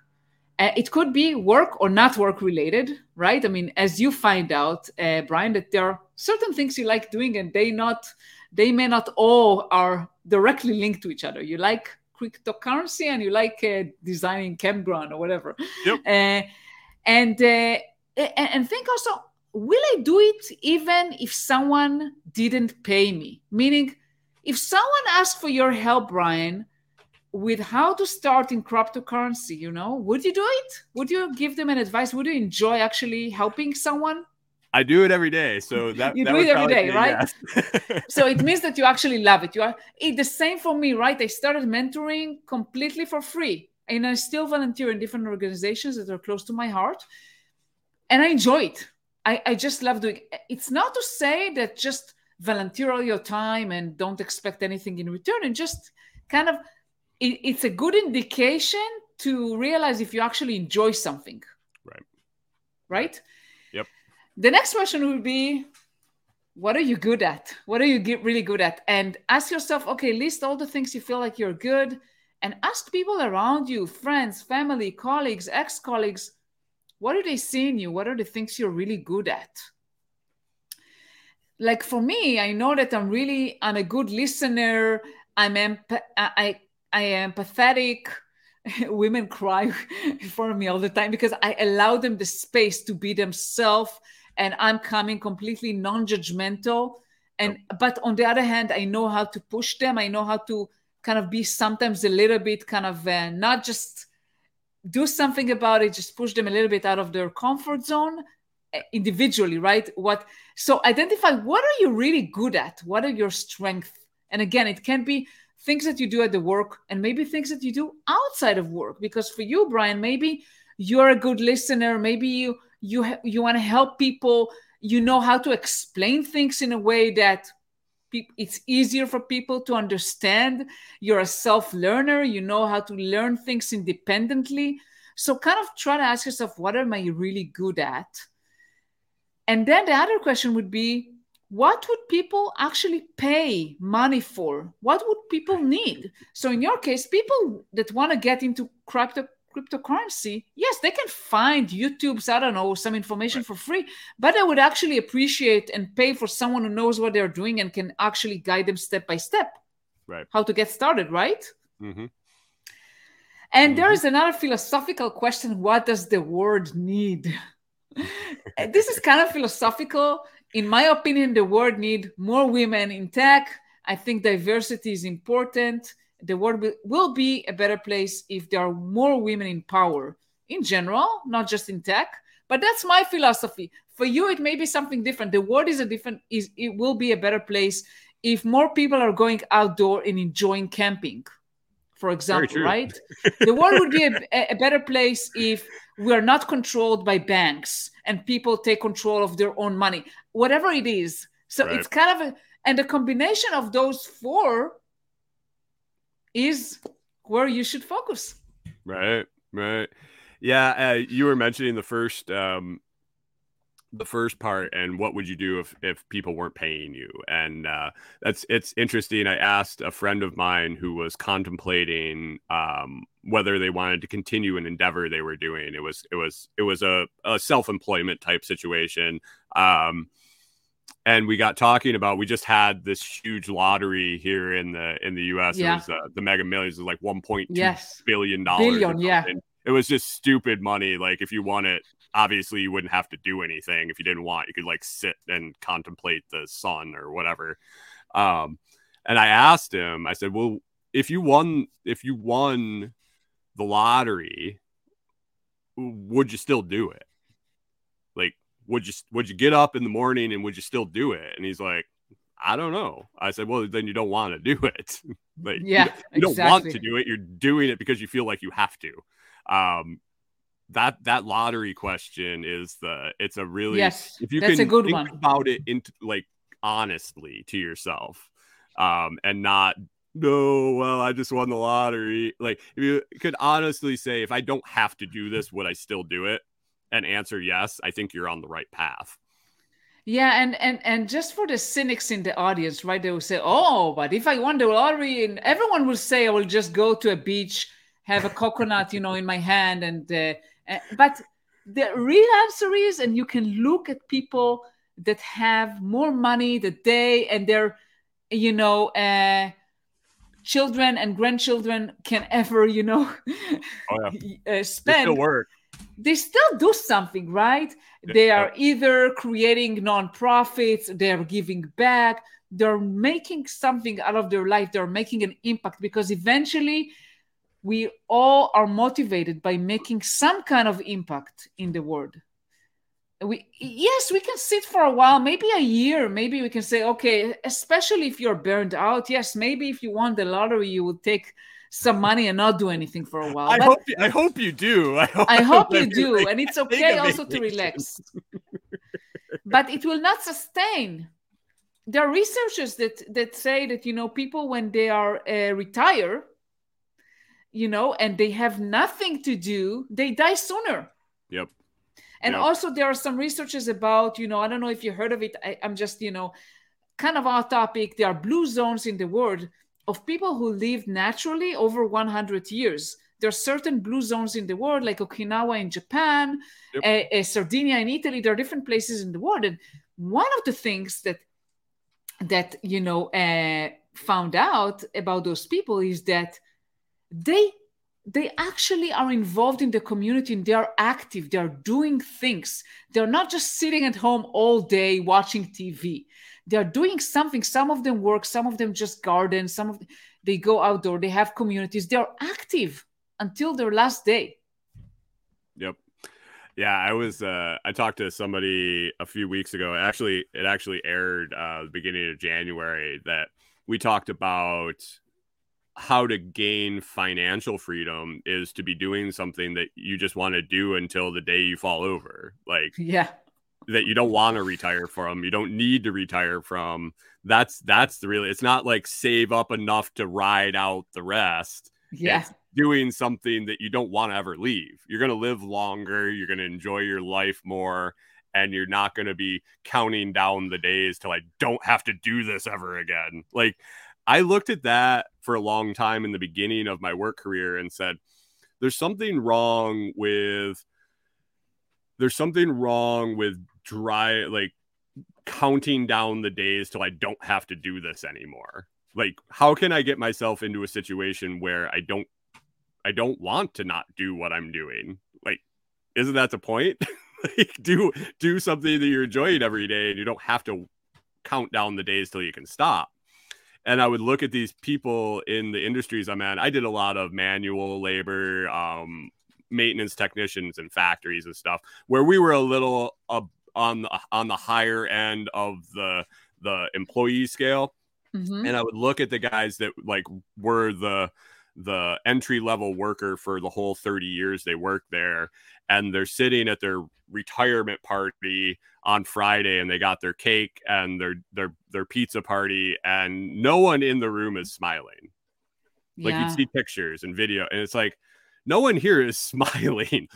Uh, it could be work or not work related, right? I mean, as you find out, uh, Brian, that there are certain things you like doing, and they not they may not all are directly linked to each other. You like cryptocurrency and you like uh, designing campground or whatever. Yep. Uh, and uh, and think also, will I do it even if someone didn't pay me? Meaning, if someone asked for your help, Brian, with how to start in cryptocurrency, you know, would you do it? Would you give them an advice? Would you enjoy actually helping someone? I do it every day. So that you that do it every day, right? Yes. so it means that you actually love it. You are it, the same for me, right? I started mentoring completely for free, and I still volunteer in different organizations that are close to my heart, and I enjoy it. I, I just love doing. It. It's not to say that just volunteer all your time and don't expect anything in return, and just kind of it, it's a good indication to realize if you actually enjoy something. Right. Right. The next question would be what are you good at? What are you really good at? And ask yourself okay list all the things you feel like you're good and ask people around you friends family colleagues ex-colleagues what do they see in you? What are the things you're really good at? Like for me i know that i'm really i'm a good listener. I'm emp- i i am empathetic. Women cry for me all the time because I allow them the space to be themselves and I'm coming completely non-judgmental. And but on the other hand, I know how to push them. I know how to kind of be sometimes a little bit kind of uh, not just do something about it, just push them a little bit out of their comfort zone uh, individually, right? What so identify what are you really good at? What are your strengths? And again, it can be things that you do at the work and maybe things that you do outside of work because for you brian maybe you're a good listener maybe you you ha- you want to help people you know how to explain things in a way that pe- it's easier for people to understand you're a self learner you know how to learn things independently so kind of try to ask yourself what am i really good at and then the other question would be what would people actually pay money for? What would people need? So in your case, people that want to get into crypto cryptocurrency, yes, they can find YouTube's, I don't know, some information right. for free, but they would actually appreciate and pay for someone who knows what they're doing and can actually guide them step by step. Right. How to get started, right? Mm-hmm. And mm-hmm. there is another philosophical question what does the world need? this is kind of philosophical in my opinion, the world need more women in tech. I think diversity is important. The world will be a better place if there are more women in power in general, not just in tech. But that's my philosophy. For you, it may be something different. The world is a different. Is it will be a better place if more people are going outdoor and enjoying camping, for example, right? the world would be a, a better place if we are not controlled by banks and people take control of their own money whatever it is so right. it's kind of a and the combination of those four is where you should focus. Right right. Yeah uh, you were mentioning the first um the first part and what would you do if if people weren't paying you? And uh, that's it's interesting. I asked a friend of mine who was contemplating um, whether they wanted to continue an endeavor they were doing. It was it was it was a, a self-employment type situation. Um, and we got talking about we just had this huge lottery here in the in the us yeah. it was uh, the mega millions was like 1.2 yes. billion dollars billion yeah it was just stupid money like if you won it obviously you wouldn't have to do anything if you didn't want. You could like sit and contemplate the sun or whatever. Um, and I asked him, I said, well, if you won, if you won the lottery, would you still do it? Like, would you would you get up in the morning and would you still do it? And he's like, I don't know. I said, well, then you don't want to do it. like, yeah, you, you don't want to do it. You're doing it because you feel like you have to. Um, that that lottery question is the it's a really yes if you that's can a good think one about it into like honestly to yourself um and not no well i just won the lottery like if you could honestly say if i don't have to do this would i still do it and answer yes i think you're on the right path yeah and and and just for the cynics in the audience right they will say oh but if i won the lottery and everyone will say i will just go to a beach have a coconut you know in my hand and uh, uh, but the real answer is, and you can look at people that have more money that they and their, you know, uh, children and grandchildren can ever, you know, oh, yeah. uh, spend. They still work. They still do something, right? Yeah. They are either creating nonprofits, they're giving back, they're making something out of their life, they're making an impact because eventually we all are motivated by making some kind of impact in the world we yes we can sit for a while maybe a year maybe we can say okay especially if you're burned out yes maybe if you won the lottery you would take some money and not do anything for a while i, hope, you, I hope you do i hope, I hope you do and it's okay also to relax but it will not sustain there are researchers that that say that you know people when they are uh, retire you know, and they have nothing to do, they die sooner. Yep. And yep. also, there are some researches about, you know, I don't know if you heard of it. I, I'm just, you know, kind of off topic. There are blue zones in the world of people who live naturally over 100 years. There are certain blue zones in the world, like Okinawa in Japan, yep. uh, uh, Sardinia in Italy. There are different places in the world, and one of the things that that you know uh, found out about those people is that they they actually are involved in the community and they are active they are doing things they're not just sitting at home all day watching tv they're doing something. Some of them work some of them just garden some of them, they go outdoor they have communities. They're active until their last day. Yep. Yeah i was uh i talked to somebody a few weeks ago. Actually it actually aired uh the beginning of january that we talked about how to gain financial freedom is to be doing something that you just want to do until the day you fall over. Like, yeah, that you don't want to retire from, you don't need to retire from. That's that's the really. It's not like save up enough to ride out the rest. Yeah. It's doing something that you don't want to ever leave. You're going to live longer, you're going to enjoy your life more and you're not going to be counting down the days till I don't have to do this ever again. Like I looked at that for a long time in the beginning of my work career and said, there's something wrong with there's something wrong with dry like counting down the days till I don't have to do this anymore. Like how can I get myself into a situation where I don't I don't want to not do what I'm doing? Like isn't that the point? like do do something that you're enjoying every day and you don't have to count down the days till you can stop and I would look at these people in the industries I'm in. I did a lot of manual labor, um, maintenance technicians and factories and stuff, where we were a little uh, on the on the higher end of the the employee scale. Mm-hmm. And I would look at the guys that like were the the entry level worker for the whole 30 years they worked there and they're sitting at their retirement party on Friday and they got their cake and their their their pizza party and no one in the room is smiling. Like yeah. you'd see pictures and video and it's like no one here is smiling.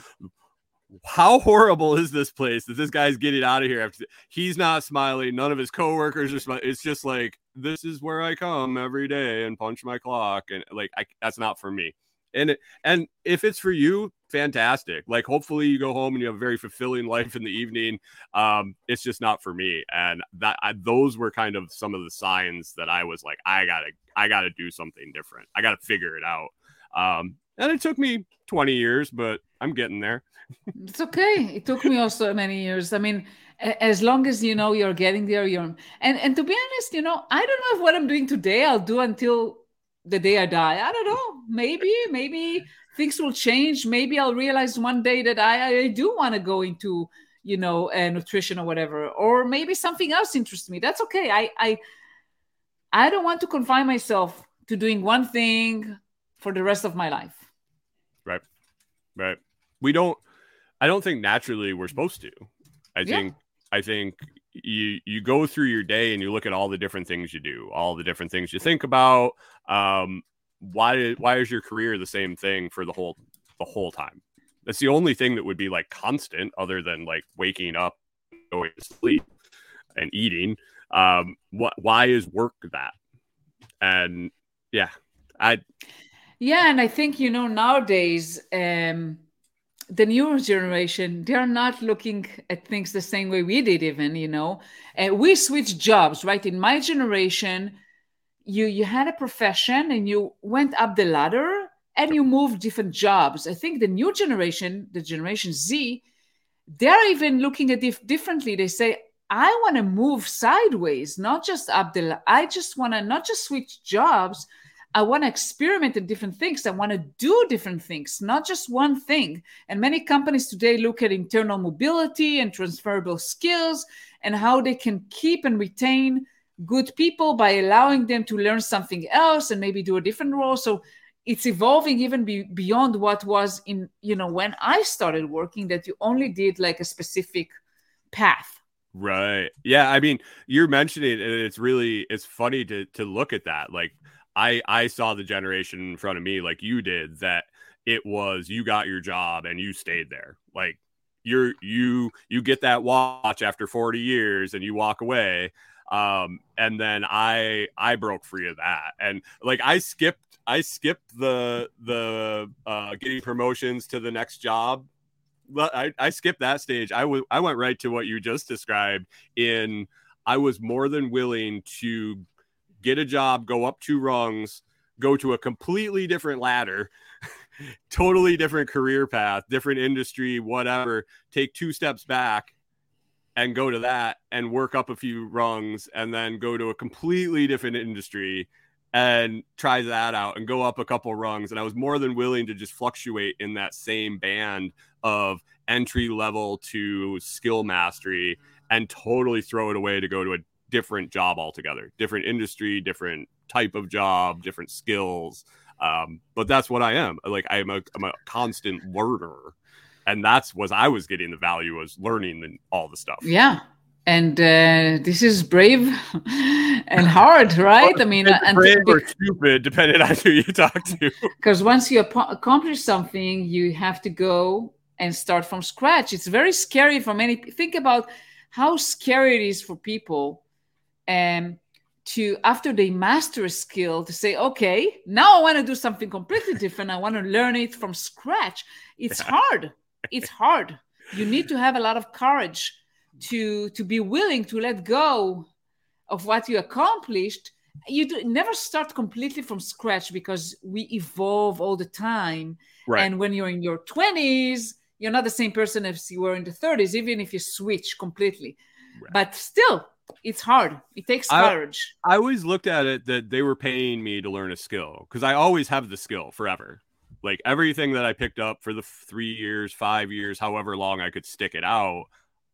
How horrible is this place that this guy's getting out of here after he's not smiling, none of his coworkers are smiling. It's just like this is where I come every day and punch my clock and like I, that's not for me. And and if it's for you fantastic. Like hopefully you go home and you have a very fulfilling life in the evening. Um it's just not for me. And that I, those were kind of some of the signs that i was like i gotta i gotta do something different. I gotta figure it out. Um And it took me 20 years, but I'm getting there. It's okay. It took me also many years. I mean, as long as you know you're getting there, you're and and to be honest, you know, I don't know if what I'm doing today I'll do until the day I die. I don't know. Maybe, maybe things will change. Maybe I'll realize one day that I, I do want to go into, you know, uh, nutrition or whatever, or maybe something else interests me. That's okay. I, I, I don't want to confine myself to doing one thing for the rest of my life. Right. Right. We don't, I don't think naturally we're supposed to. I yeah. think, I think you you go through your day and you look at all the different things you do, all the different things you think about. Um, why why is your career the same thing for the whole the whole time? That's the only thing that would be like constant, other than like waking up, going to sleep, and eating. Um, what why is work that? And yeah, I yeah, and I think you know nowadays. Um, the newer generation they're not looking at things the same way we did even you know? And we switched jobs right? In my generation you you had a profession and you went up the ladder and you moved different jobs. I think the new generation the generation z they're even looking at it differently. They say i want to move sideways not just up the i just want to not just switch jobs I want to experiment in different things. I want to do different things, not just one thing. And many companies today look at internal mobility and transferable skills and how they can keep and retain good people by allowing them to learn something else and maybe do a different role. So it's evolving even be, beyond what was in, you know, when I started working, that you only did like a specific path. Right. Yeah. I mean, you're mentioning and it's really it's funny to to look at that. Like I I saw the generation in front of me like you did that it was you got your job and you stayed there. Like you're you you get that watch after 40 years and you walk away um and then i i broke free of that and like i skipped i skipped the the uh getting promotions to the next job I, I skipped that stage. I, w- I went right to what you just described. In I was more than willing to get a job, go up two rungs, go to a completely different ladder, totally different career path, different industry, whatever, take two steps back and go to that and work up a few rungs and then go to a completely different industry and try that out and go up a couple rungs. And I was more than willing to just fluctuate in that same band of entry level to skill mastery and totally throw it away to go to a different job altogether, different industry, different type of job, different skills. Um, but that's what I am. Like I'm a I'm a constant learner, and that's what I was getting the value was learning and all the stuff. Yeah, and uh, this is brave and hard, right? I mean, and brave or stupid, depending on who you talk to. Because once you accomplish something, you have to go and start from scratch. It's very scary for many. Think about how scary it is for people um, to after they master a skill to say okay now i want to do something completely different. I want to learn it from scratch. It's hard. It's hard. You need to have a lot of courage to to be willing to let go of what you accomplished. You do, never start completely from scratch because we evolve all the time. Right. and when you're in your 20s you're not the same person as you were in the 30s even if you switch completely. Right. but still it's hard. It takes courage. I, I always looked at it that they were paying me to learn a skill because I always have the skill forever. Like everything that I picked up for the three years, five years, however long I could stick it out,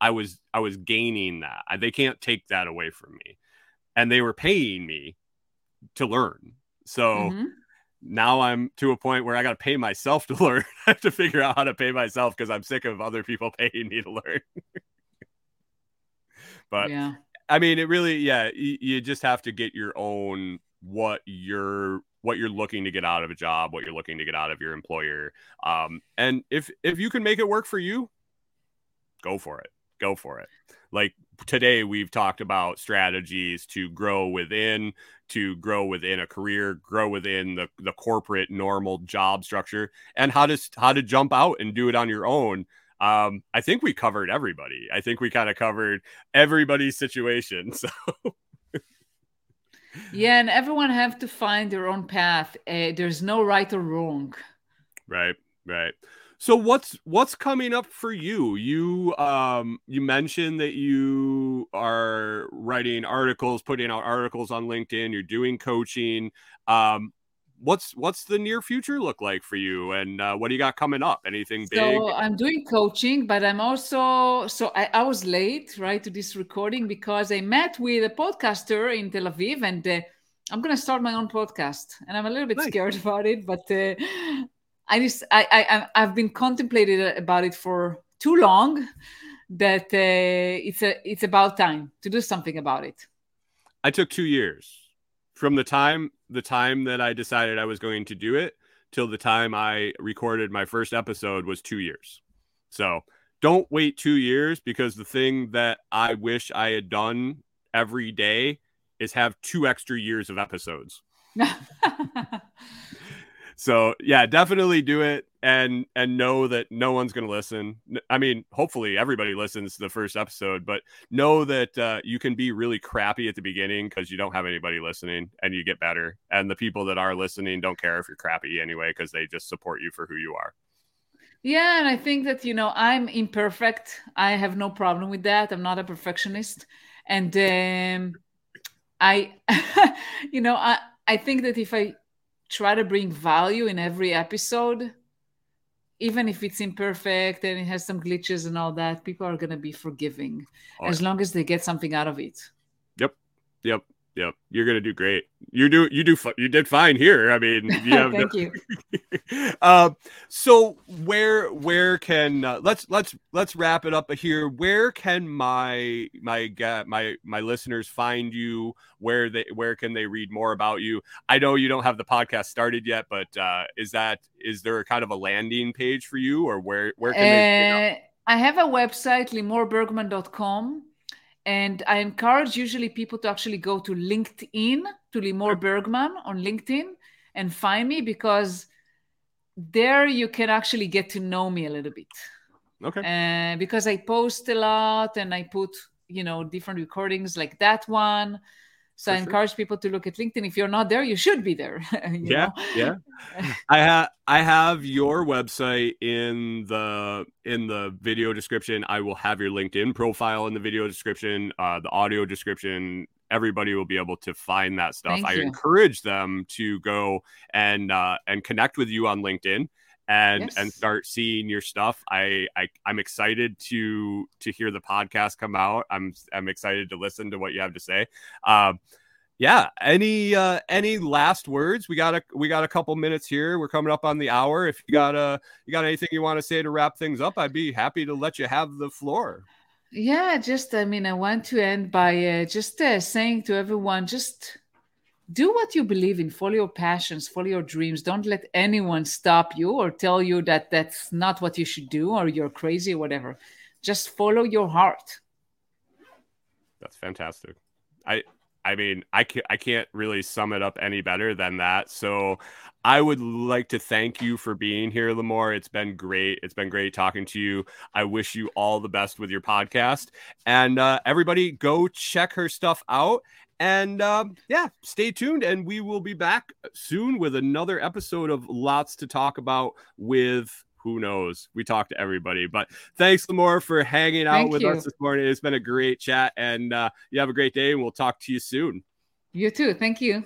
I was I was gaining that. I, they can't take that away from me, and they were paying me to learn. So. Mm-hmm now I'm to a point where I got to pay myself to learn. I have to figure out how to pay myself because I'm sick of other people paying me to learn. but yeah. I mean, it really, yeah, you, you just have to get your own what you're what you're looking to get out of a job, what you're looking to get out of your employer. Um, and if if you can make it work for you, go for it. Go for it. Like today, we've talked about strategies to grow within, to grow within a career, grow within the the corporate normal job structure, and how to how to jump out and do it on your own um, I think we covered everybody. I think we kind of covered everybody's situation. So. yeah, and everyone have to find their own path. Uh, there's no right or wrong. Right, right. So what's what's coming up for you? You um you mentioned that you are writing articles, putting out articles on LinkedIn, you're doing coaching. Um what's what's the near future look like for you and uh, what do you got coming up anything big so i'm doing coaching but i'm also so I, I, was late right to this recording because i met with a podcaster in tel aviv and uh, i'm going to start my own podcast and i'm a little bit nice. scared about it but uh, I just I, I I've been contemplating about it for too long that uh, it's a it's about time to do something about it. I took two years from the time the time that I decided I was going to do it till the time I recorded my first episode was two years. So don't wait two years because the thing that I wish I had done every day is have two extra years of episodes. so yeah definitely do it and and know that no one's going to listen i mean hopefully everybody listens to the first episode but know that uh, you can be really crappy at the beginning because you don't have anybody listening and you get better. And the people that are listening don't care if you're crappy anyway because they just support you for who you are. Yeah and i think that you know i'm imperfect. I have no problem with that. I'm not a perfectionist. And um, i you know i i think that if i try to bring value in every episode even if it's imperfect and it has some glitches and all that people are going to be forgiving as long as they get something out of it. Yep. Yep Yep, you're gonna do great. You do, you do, you did fine here. I mean, you thank no... you. uh, so where, where can uh, let's let's let's wrap it up here. Where can my my my my listeners find you? Where they where can they read more about you? I know you don't have the podcast started yet, but uh, is that is there a kind of a landing page for you, or where where can they? Uh, I have a website, limorbergman.com and I encourage usually people to actually go to LinkedIn, to Limor Bergman on LinkedIn and find me because there you can actually get to know me a little bit. Okay. Uh, because I post a lot and I put, you know, different recordings like that one. So For I encourage sure. people to look at LinkedIn. If you're not there, you should be there. yeah, know? yeah. I have I have your website in the in the video description. I will have your LinkedIn profile in the video description, uh, the audio description. Everybody will be able to find that stuff. I encourage them to go and uh, and connect with you on LinkedIn and yes. and start seeing your stuff. I, I I'm excited to to hear the podcast come out. I'm I'm excited to listen to what you have to say. Um, yeah. Any uh, any last words? We got a we got a couple minutes here. We're coming up on the hour. If you got a you got anything you want to say to wrap things up, I'd be happy to let you have the floor. Yeah, just I mean, I want to end by uh, just uh, saying to everyone, just do what you believe in. Follow your passions follow your dreams. Don't let anyone stop you or tell you that that's not what you should do or you're crazy or whatever. Just follow your heart. That's fantastic. I i mean i can't i can't really sum it up any better than that. So i would like to thank you for being here limor it's been great. It's been great talking to you. I wish you all the best with your podcast. And uh, everybody go check her stuff out and um, yeah, stay tuned, and we will be back soon with another episode of Lots to Talk About with who knows? We talk to everybody. But thanks, Limor, for hanging out Thank with you. us this morning. It's been a great chat, and uh, you have a great day, and we'll talk to you soon. You too. Thank you.